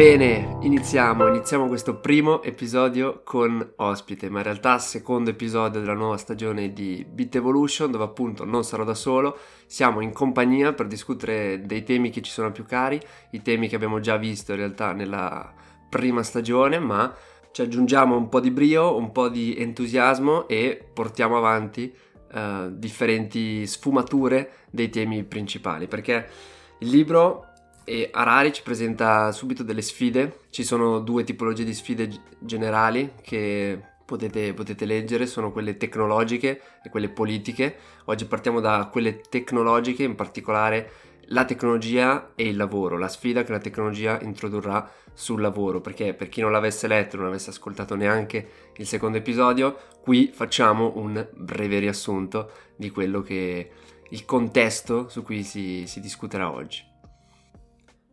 Bene, iniziamo, iniziamo questo primo episodio con ospite, ma in realtà secondo episodio della nuova stagione di Bit Evolution, dove appunto non sarò da solo, siamo in compagnia per discutere dei temi che ci sono più cari, i temi che abbiamo già visto in realtà nella prima stagione, ma ci aggiungiamo un po' di brio, un po' di entusiasmo e portiamo avanti uh, differenti sfumature dei temi principali, perché il libro e Harari ci presenta subito delle sfide. Ci sono due tipologie di sfide generali che potete, potete, leggere, sono quelle tecnologiche e quelle politiche. Oggi partiamo da quelle tecnologiche, in particolare la tecnologia e il lavoro, la sfida che la tecnologia introdurrà sul lavoro, perché per chi non l'avesse letto, non avesse ascoltato neanche il secondo episodio, qui facciamo un breve riassunto di quello che il contesto su cui si, si discuterà oggi.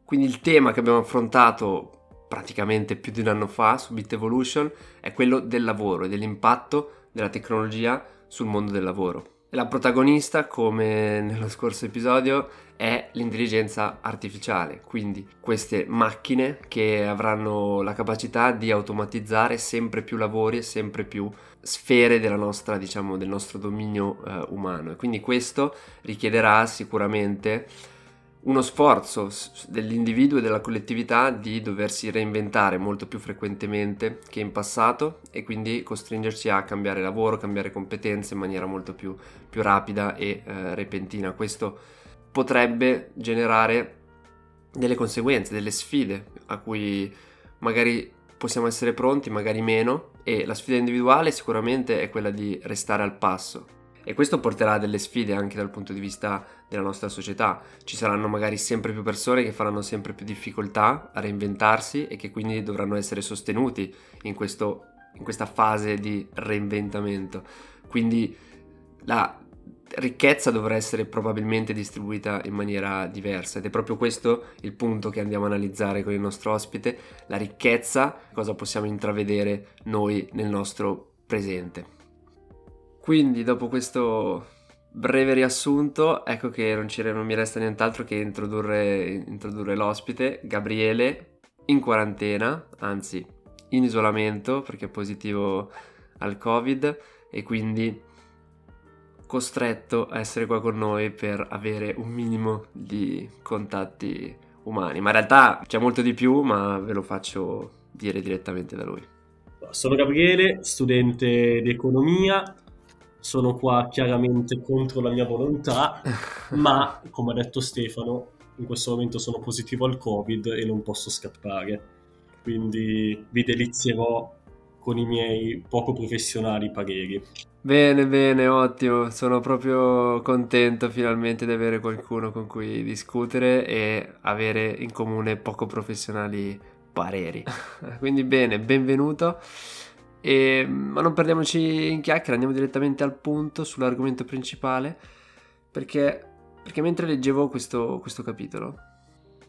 Quindi il tema che abbiamo affrontato praticamente più di un anno fa su Bit Evolution è quello del lavoro e dell'impatto della tecnologia sul mondo del lavoro. La protagonista, come nello scorso episodio, è l'intelligenza artificiale, quindi queste macchine che avranno la capacità di automatizzare sempre più lavori e sempre più sfere nostra, diciamo, del nostro dominio eh, umano. E quindi questo richiederà sicuramente uno sforzo dell'individuo e della collettività di doversi reinventare molto più frequentemente che in passato e quindi costringersi a cambiare lavoro, cambiare competenze in maniera molto più, più rapida e eh, repentina. Questo potrebbe generare delle conseguenze, delle sfide a cui magari possiamo essere pronti, magari meno e la sfida individuale sicuramente è quella di restare al passo e questo porterà a delle sfide anche dal punto di vista della nostra società. Ci saranno magari sempre più persone che faranno sempre più difficoltà a reinventarsi e che quindi dovranno essere sostenuti in, questo, in questa fase di reinventamento. Quindi la ricchezza dovrà essere probabilmente distribuita in maniera diversa ed è proprio questo il punto che andiamo a analizzare con il nostro ospite, la ricchezza, cosa possiamo intravedere noi nel nostro presente. Quindi dopo questo breve riassunto, ecco che non, non mi resta nient'altro che introdurre, introdurre l'ospite, Gabriele, in quarantena, anzi in isolamento perché è positivo al Covid e quindi costretto a essere qua con noi per avere un minimo di contatti umani. Ma in realtà c'è molto di più, ma ve lo faccio dire direttamente da lui. Sono Gabriele, studente di economia sono qua chiaramente contro la mia volontà, ma come ha detto Stefano, in questo momento sono positivo al Covid e non posso scappare. Quindi vi delizierò con i miei poco professionali pareri. Bene, bene, ottimo. Sono proprio contento finalmente di avere qualcuno con cui discutere e avere in comune poco professionali pareri. Quindi bene, benvenuto. E, ma non perdiamoci in chiacchiere, andiamo direttamente al punto sull'argomento principale, perché, perché mentre leggevo questo, questo capitolo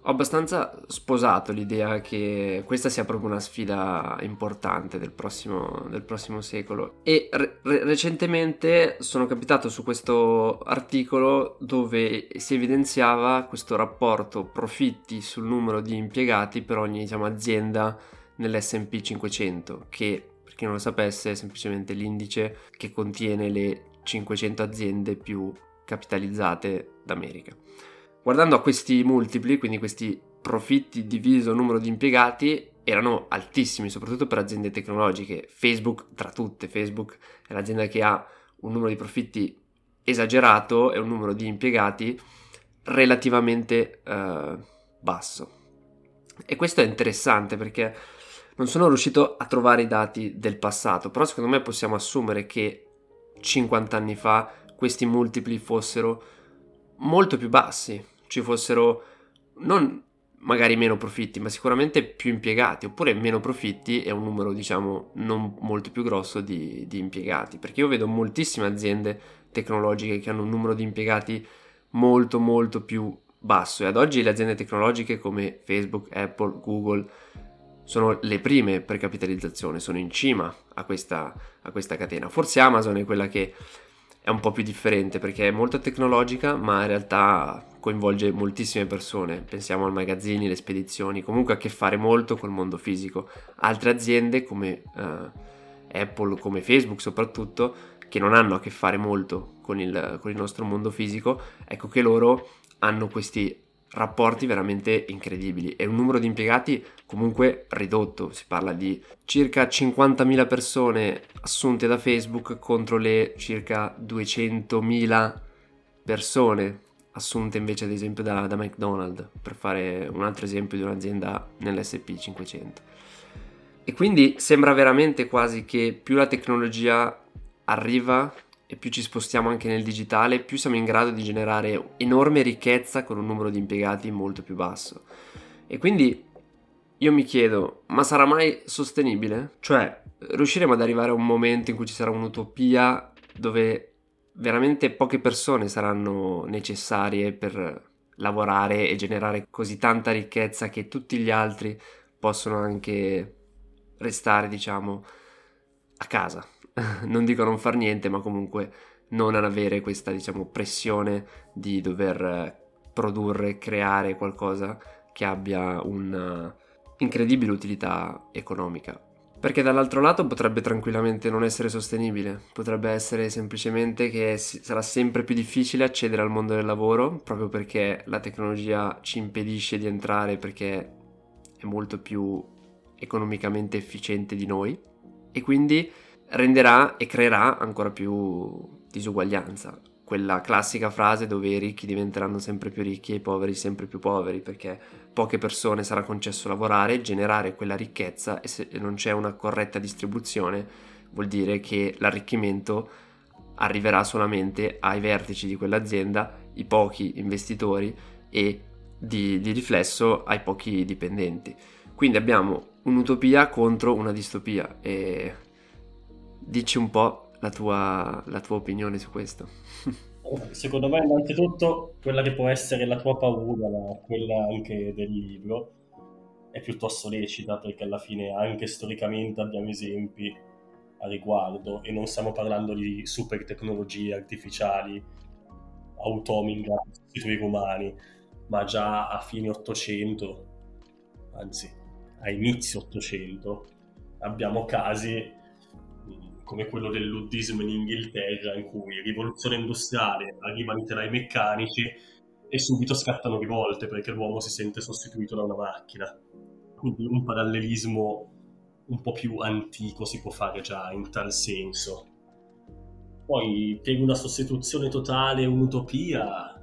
ho abbastanza sposato l'idea che questa sia proprio una sfida importante del prossimo, del prossimo secolo. E re- recentemente sono capitato su questo articolo dove si evidenziava questo rapporto profitti sul numero di impiegati per ogni diciamo, azienda nell'SP 500 che chi non lo sapesse è semplicemente l'indice che contiene le 500 aziende più capitalizzate d'America. Guardando a questi multipli, quindi questi profitti diviso numero di impiegati, erano altissimi, soprattutto per aziende tecnologiche. Facebook, tra tutte, Facebook è l'azienda che ha un numero di profitti esagerato e un numero di impiegati relativamente uh, basso. E questo è interessante perché non sono riuscito a trovare i dati del passato, però secondo me possiamo assumere che 50 anni fa questi multipli fossero molto più bassi, ci fossero non magari meno profitti, ma sicuramente più impiegati, oppure meno profitti e un numero, diciamo, non molto più grosso di, di, impiegati. Perché io vedo moltissime aziende tecnologiche che hanno un numero di impiegati molto, molto più basso. E ad oggi le aziende tecnologiche come Facebook, Apple, Google sono le prime per capitalizzazione, sono in cima a questa, a questa catena. Forse Amazon è quella che è un po' più differente perché è molto tecnologica, ma in realtà coinvolge moltissime persone. Pensiamo ai magazzini, alle spedizioni, comunque ha a che fare molto col mondo fisico. Altre aziende come uh, Apple, come Facebook soprattutto, che non hanno a che fare molto con il, con il nostro mondo fisico, ecco che loro hanno questi rapporti veramente incredibili e un numero di impiegati comunque ridotto, si parla di circa 50.000 persone assunte da Facebook contro le circa 200.000 persone assunte invece ad esempio da, da McDonald's, per fare un altro esempio di un'azienda nell'SP 500. E quindi sembra veramente quasi che più la tecnologia arriva e più ci spostiamo anche nel digitale, più siamo in grado di generare enorme ricchezza con un numero di impiegati molto più basso. E quindi io mi chiedo, ma sarà mai sostenibile? Cioè, riusciremo ad arrivare a un momento in cui ci sarà un'utopia dove veramente poche persone saranno necessarie per lavorare e generare così tanta ricchezza che tutti gli altri possono anche restare, diciamo, a casa. non dico non far niente, ma comunque non avere questa, diciamo, pressione di dover eh, produrre, creare qualcosa che abbia un'incredibile utilità economica. Perché dall'altro lato potrebbe tranquillamente non essere sostenibile, potrebbe essere semplicemente che sarà sempre più difficile accedere al mondo del lavoro, proprio perché la tecnologia ci impedisce di entrare perché è molto più economicamente efficiente di noi e quindi renderà e creerà ancora più disuguaglianza. Quella classica frase dove i ricchi diventeranno sempre più ricchi e i poveri sempre più poveri, perché poche persone sarà concesso lavorare, generare quella ricchezza e se non c'è una corretta distribuzione vuol dire che l'arricchimento arriverà solamente ai vertici di quell'azienda, i pochi investitori e di, di riflesso ai pochi dipendenti. Quindi abbiamo un'utopia contro una distopia e dici un po' la tua, la tua opinione su questo. Secondo me, innanzitutto, quella che può essere la tua paura, ma quella anche del libro, è piuttosto lecita perché alla fine anche storicamente abbiamo esempi a riguardo e non stiamo parlando di super tecnologie artificiali automi a sostituire umani, ma già a fine 800, anzi a inizio 800, abbiamo casi come quello del luddismo in Inghilterra, in cui rivoluzione industriale arrivano i meccanici e subito scattano rivolte perché l'uomo si sente sostituito da una macchina. Quindi un parallelismo un po' più antico si può fare già in tal senso. Poi per una sostituzione totale, un'utopia,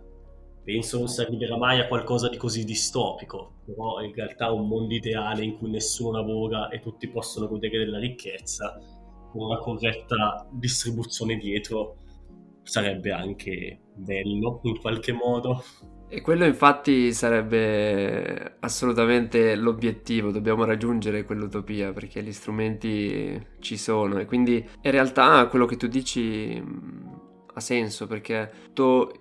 penso non si arriverà mai a qualcosa di così distopico, però in realtà un mondo ideale in cui nessuno lavora e tutti possono godere della ricchezza con una corretta distribuzione dietro sarebbe anche bello in qualche modo. E quello infatti sarebbe assolutamente l'obiettivo, dobbiamo raggiungere quell'utopia perché gli strumenti ci sono e quindi in realtà quello che tu dici mm, ha senso perché tutto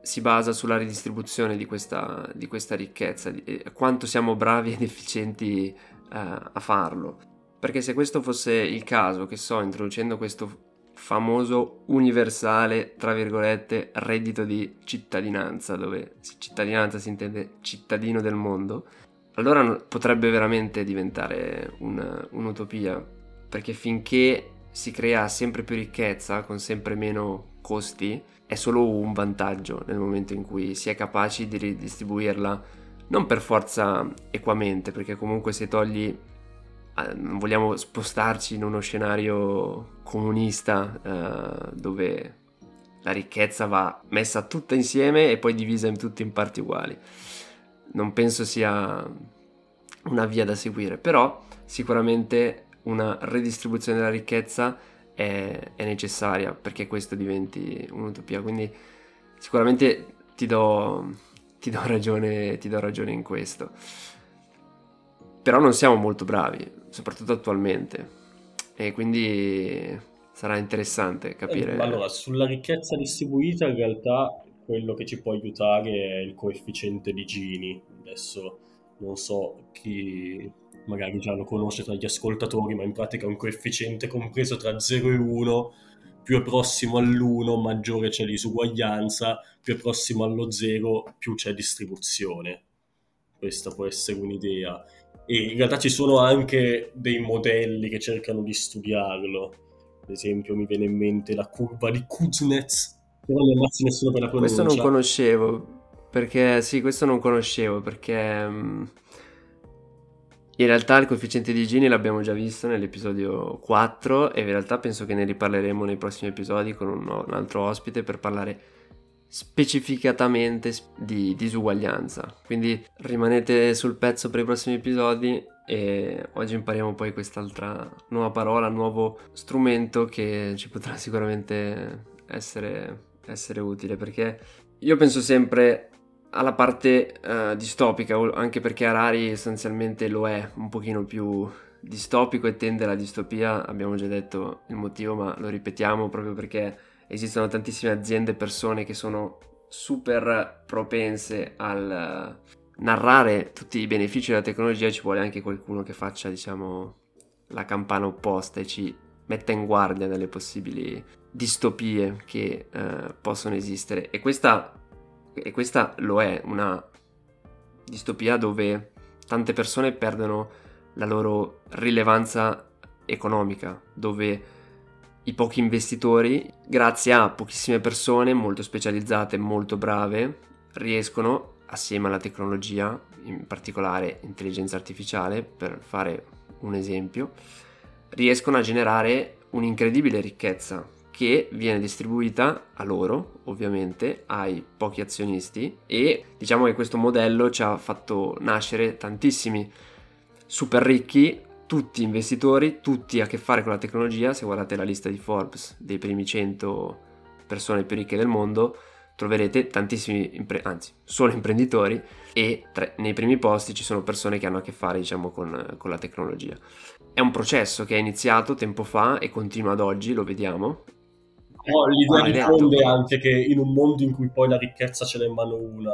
si basa sulla ridistribuzione di questa, di questa ricchezza, di quanto siamo bravi ed efficienti uh, a farlo. Perché se questo fosse il caso, che so, introducendo questo famoso universale, tra virgolette, reddito di cittadinanza, dove cittadinanza si intende cittadino del mondo, allora potrebbe veramente diventare un, un'utopia, perché finché si crea sempre più ricchezza con sempre meno costi, è solo un vantaggio nel momento in cui si è capaci di ridistribuirla non per forza equamente, perché comunque se togli vogliamo spostarci in uno scenario comunista uh, dove la ricchezza va messa tutta insieme e poi divisa in tutte in parti uguali. Non penso sia una via da seguire, però sicuramente una redistribuzione della ricchezza è, è necessaria perché questo diventi un'utopia. Quindi sicuramente ti do, ti do, ragione, ti do ragione in questo. Però non siamo molto bravi soprattutto attualmente. E quindi sarà interessante capire. Eh, allora, sulla ricchezza distribuita in realtà quello che ci può aiutare è il coefficiente di Gini. Adesso non so chi magari già lo conosce tra gli ascoltatori, ma in pratica è un coefficiente compreso tra 0 e 1 più è prossimo all'1 maggiore c'è disuguaglianza, più è prossimo allo 0 più c'è distribuzione. Questa può essere un'idea. E in realtà ci sono anche dei modelli che cercano di studiarlo. Ad esempio mi viene in mente la curva di Kuznets, però non ammazzi nessuno per la pronuncia. Questo non conoscevo, perché sì, questo non conoscevo, perché... Um in realtà il coefficiente di Gini l'abbiamo già visto nell'episodio 4 e in realtà penso che ne riparleremo nei prossimi episodi con un, un altro ospite per parlare specificatamente di disuguaglianza. Quindi rimanete sul pezzo per i prossimi episodi e oggi impariamo poi quest'altra nuova parola, nuovo strumento che ci potrà sicuramente essere, essere utile perché io penso sempre alla parte uh, distopica, anche perché Harari essenzialmente lo è un pochino più distopico e tende alla distopia, abbiamo già detto il motivo, ma lo ripetiamo proprio perché esistono tantissime aziende e persone che sono super propense al narrare tutti i benefici della tecnologia, ci vuole anche qualcuno che faccia, diciamo, la campana opposta e ci metta in guardia dalle possibili distopie che uh, possono esistere. E questa e questa lo è, una distopia dove tante persone perdono la loro rilevanza economica, dove i pochi investitori, grazie a pochissime persone molto specializzate, molto brave, riescono, assieme alla tecnologia, in particolare intelligenza artificiale, per fare un esempio, riescono a generare un'incredibile ricchezza che viene distribuita a loro, ovviamente, ai pochi azionisti e diciamo che questo modello ci ha fatto nascere tantissimi super ricchi, tutti investitori, tutti a che fare con la tecnologia, se guardate la lista di Forbes dei primi 100 persone più ricche del mondo, troverete tantissimi, impre- anzi, solo imprenditori e tre, nei primi posti ci sono persone che hanno a che fare, diciamo, con, con la tecnologia. È un processo che è iniziato tempo fa e continua ad oggi, lo vediamo, però l'idea di fondo è anche che in un mondo in cui poi la ricchezza ce l'ha in mano una,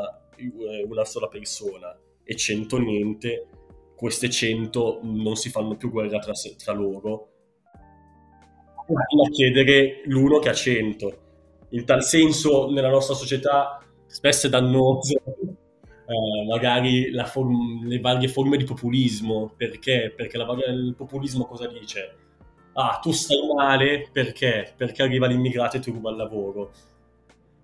una sola persona e cento niente, queste cento non si fanno più guerra tra, tra loro, a chiedere l'uno che ha cento. In tal senso, nella nostra società, spesso è dannoso eh, magari form- le varie forme di populismo. Perché? Perché la, il populismo cosa dice? ah, tu stai male perché? Perché arriva l'immigrato e ti ruba il lavoro.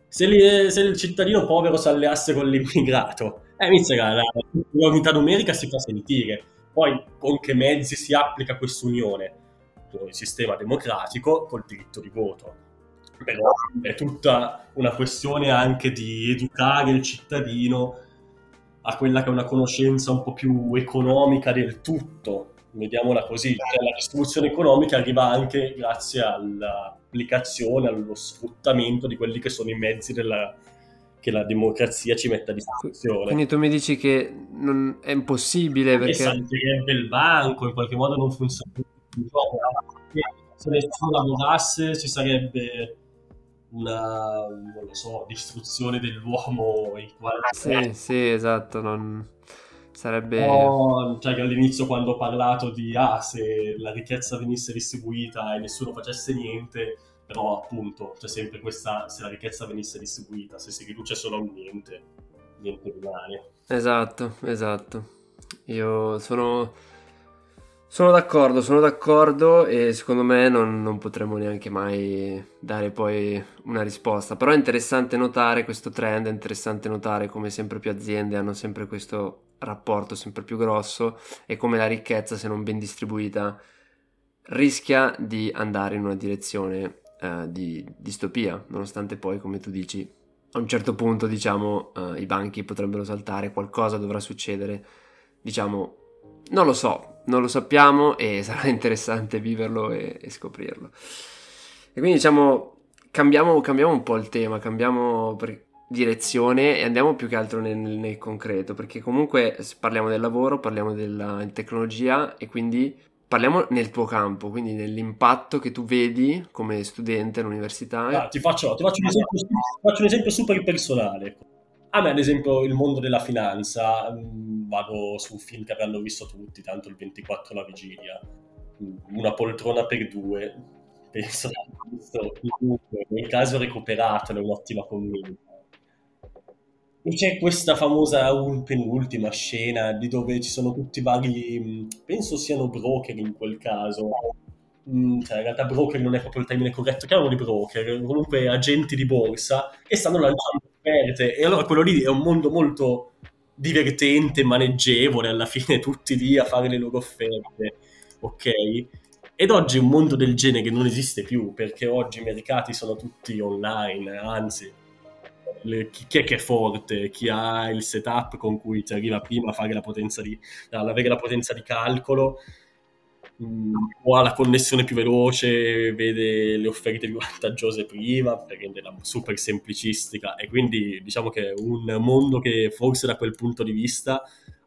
Se, li, se il cittadino povero si alleasse con l'immigrato, eh, inizia la, l'unità numerica si fa sentire. Poi con che mezzi si applica questa unione? Con il sistema democratico, col diritto di voto. Però è tutta una questione anche di educare il cittadino a quella che è una conoscenza un po' più economica del tutto, vediamola così, cioè, la distribuzione economica arriva anche grazie all'applicazione, allo sfruttamento di quelli che sono i mezzi della, che la democrazia ci mette a disposizione. Quindi tu mi dici che non è impossibile perché... salterebbe il banco, in qualche modo non funziona. Se nessuno lavorasse ci sarebbe una, non lo so, distruzione dell'uomo in quale... Sì, sì, esatto, non Sarebbe... No, cioè all'inizio quando ho parlato di ah, se la ricchezza venisse distribuita e nessuno facesse niente, però appunto c'è sempre questa, se la ricchezza venisse distribuita, se si riduce solo a un niente, niente rimane. Esatto, esatto. Io sono sono d'accordo, sono d'accordo e secondo me non, non, potremo neanche mai dare poi una risposta, però è interessante notare questo trend, è interessante notare come sempre più aziende hanno sempre questo rapporto sempre più grosso e come la ricchezza, se non ben distribuita, rischia di andare in una direzione uh, di distopia, nonostante poi, come tu dici, a un certo punto, diciamo, uh, i banchi potrebbero saltare, qualcosa dovrà succedere, diciamo, non lo so, non lo sappiamo e sarà interessante viverlo e, e scoprirlo. E quindi diciamo, cambiamo, cambiamo, un po' il tema, cambiamo direzione e andiamo più che altro nel, nel, concreto, perché comunque parliamo del lavoro, parliamo della tecnologia e quindi parliamo nel tuo campo, quindi nell'impatto che tu vedi come studente all'università. Ah, ti, faccio, ti faccio, un esempio, faccio un esempio super personale. A me, ad esempio, il mondo della finanza, mm, vado su un film che avranno visto tutti, tanto il 24 la vigilia, mm, una poltrona per due, penso visto chiunque, nel caso recuperatelo, è un'ottima commenta. E c'è questa famosa penultima scena di dove ci sono tutti i vari, penso siano broker in quel caso, Mm, cioè in realtà broker non è proprio il termine corretto, chiamano di broker, comunque agenti di borsa che stanno lanciando offerte e allora quello lì è un mondo molto divertente, maneggevole, alla fine tutti lì a fare le loro offerte, ok? Ed oggi un mondo del genere non esiste più perché oggi i mercati sono tutti online, anzi, le, chi, chi, è che è forte? Chi ha il setup con cui ti arriva prima a fare la potenza di, avere la potenza di calcolo o ha la connessione più veloce, vede le offerte più vantaggiose prima per renderla super semplicistica. E quindi diciamo che è un mondo che forse da quel punto di vista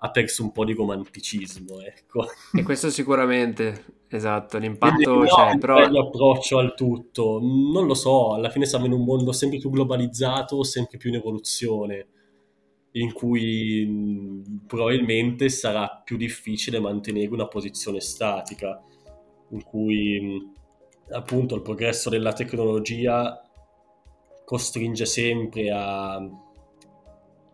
ha perso un po' di romanticismo, ecco. E questo sicuramente, esatto, l'impatto quindi, c'è, no, però... L'approccio al tutto, non lo so, alla fine siamo in un mondo sempre più globalizzato, sempre più in evoluzione in cui probabilmente sarà più difficile mantenere una posizione statica, in cui appunto il progresso della tecnologia costringe sempre a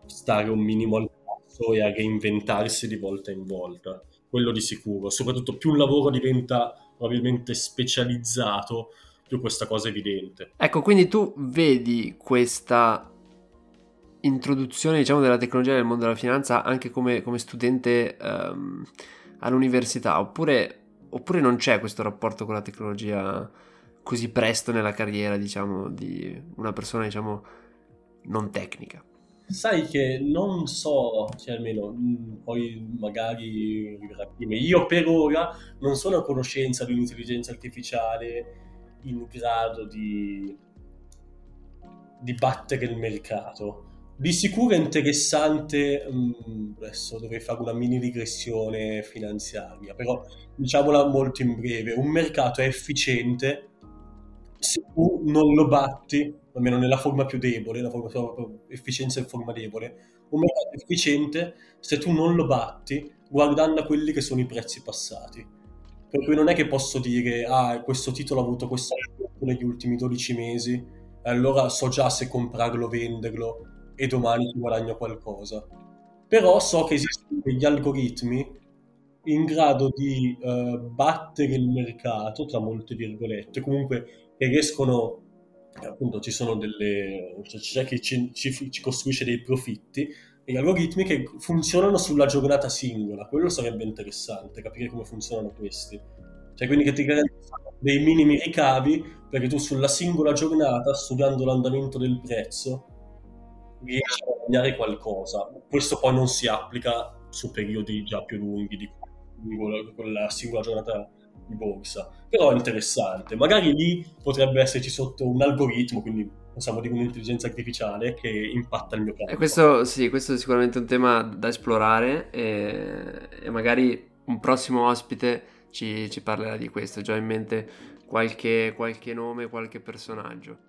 stare un minimo al passo e a reinventarsi di volta in volta, quello di sicuro, soprattutto più un lavoro diventa probabilmente specializzato, più questa cosa è evidente. Ecco, quindi tu vedi questa introduzione diciamo, della tecnologia nel mondo della finanza anche come, come studente um, all'università oppure, oppure, non c'è questo rapporto con la tecnologia così presto nella carriera diciamo, di una persona diciamo, non tecnica? Sai che non so, cioè almeno mm, poi magari io per ora non sono a conoscenza di un'intelligenza artificiale in grado di, di battere il mercato di sicuro è interessante, mm, adesso dovrei fare una mini digressione finanziaria, però diciamola molto in breve, un mercato è efficiente se tu non lo batti, almeno nella forma più debole, la forma, efficienza in forma debole, un mercato è efficiente se tu non lo batti guardando a quelli che sono i prezzi passati. Per cui non è che posso dire, ah, questo titolo ha avuto questa negli ultimi 12 mesi, allora so già se comprarlo o venderlo, e domani ci guadagno qualcosa. Però so che esistono degli algoritmi in grado di uh, battere il mercato, tra molte virgolette, comunque che riescono, appunto ci sono delle, cioè c'è chi ci, ci, ci costruisce dei profitti, e algoritmi che funzionano sulla giornata singola, quello sarebbe interessante, capire come funzionano questi. Cioè quindi che ti garantiscono dei minimi ricavi perché tu sulla singola giornata, studiando l'andamento del prezzo, riesce a guadagnare qualcosa. Questo poi non si applica su periodi già più lunghi di con la singola giornata di borsa. Però è interessante. Magari lì potrebbe esserci sotto un algoritmo, quindi possiamo dire un'intelligenza artificiale che impatta il mio campo. E questo, sì, questo è sicuramente un tema da esplorare e, e magari un prossimo ospite ci, ci, parlerà di questo. Già in mente qualche, qualche nome, qualche personaggio.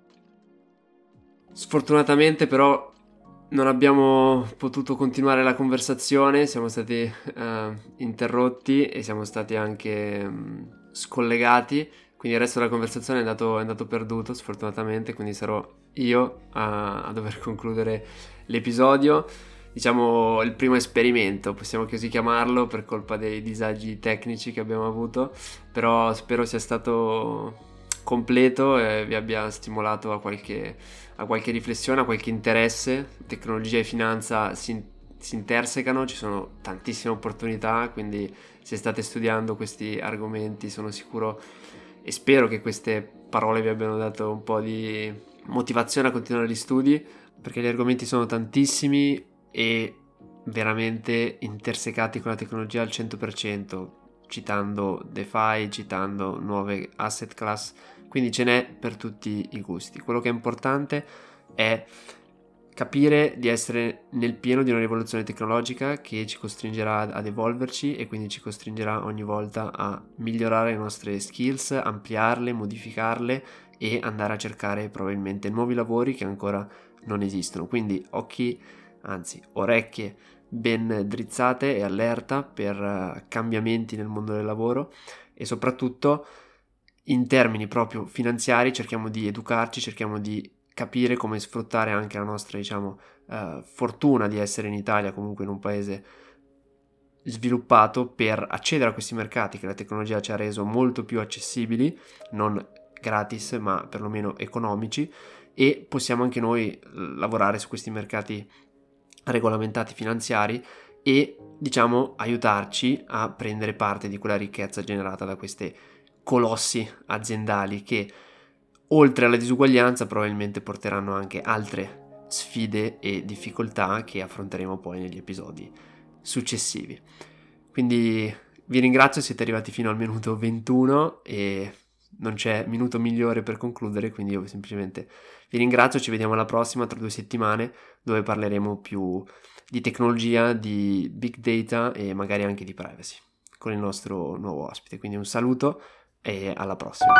Sfortunatamente però non abbiamo potuto continuare la conversazione, siamo stati uh, interrotti e siamo stati anche um, scollegati, quindi il resto della conversazione è andato, è andato perduto sfortunatamente, quindi sarò io a, a, dover concludere l'episodio, diciamo il primo esperimento, possiamo così chiamarlo per colpa dei disagi tecnici che abbiamo avuto, però spero sia stato completo e vi abbia stimolato a qualche, a qualche riflessione, a qualche interesse. Tecnologia e finanza si, si intersecano, ci sono tantissime opportunità, quindi se state studiando questi argomenti sono sicuro e spero che queste parole vi abbiano dato un po' di motivazione a continuare gli studi, perché gli argomenti sono tantissimi e veramente intersecati con la tecnologia al 100%, citando DeFi, citando nuove asset class quindi ce n'è per tutti i gusti. Quello che è importante è capire di essere nel pieno di una rivoluzione tecnologica che ci costringerà ad evolverci e quindi ci costringerà ogni volta a migliorare le nostre skills, ampliarle, modificarle e andare a cercare probabilmente nuovi lavori che ancora non esistono. Quindi occhi, anzi orecchie ben drizzate e allerta per cambiamenti nel mondo del lavoro e soprattutto in termini proprio finanziari cerchiamo di educarci, cerchiamo di capire come sfruttare anche la nostra, diciamo, uh, fortuna di essere in Italia, comunque in un paese sviluppato per accedere a questi mercati che la tecnologia ci ha reso molto più accessibili, non gratis ma perlomeno economici e possiamo anche noi lavorare su questi mercati regolamentati finanziari e diciamo aiutarci a prendere parte di quella ricchezza generata da queste colossi aziendali che oltre alla disuguaglianza probabilmente porteranno anche altre sfide e difficoltà che affronteremo poi negli episodi successivi. Quindi vi ringrazio, siete arrivati fino al minuto 21 e non c'è minuto migliore per concludere, quindi io semplicemente vi ringrazio, ci vediamo alla prossima tra due settimane dove parleremo più di tecnologia, di big data e magari anche di privacy con il nostro nuovo ospite. Quindi un saluto e alla prossima.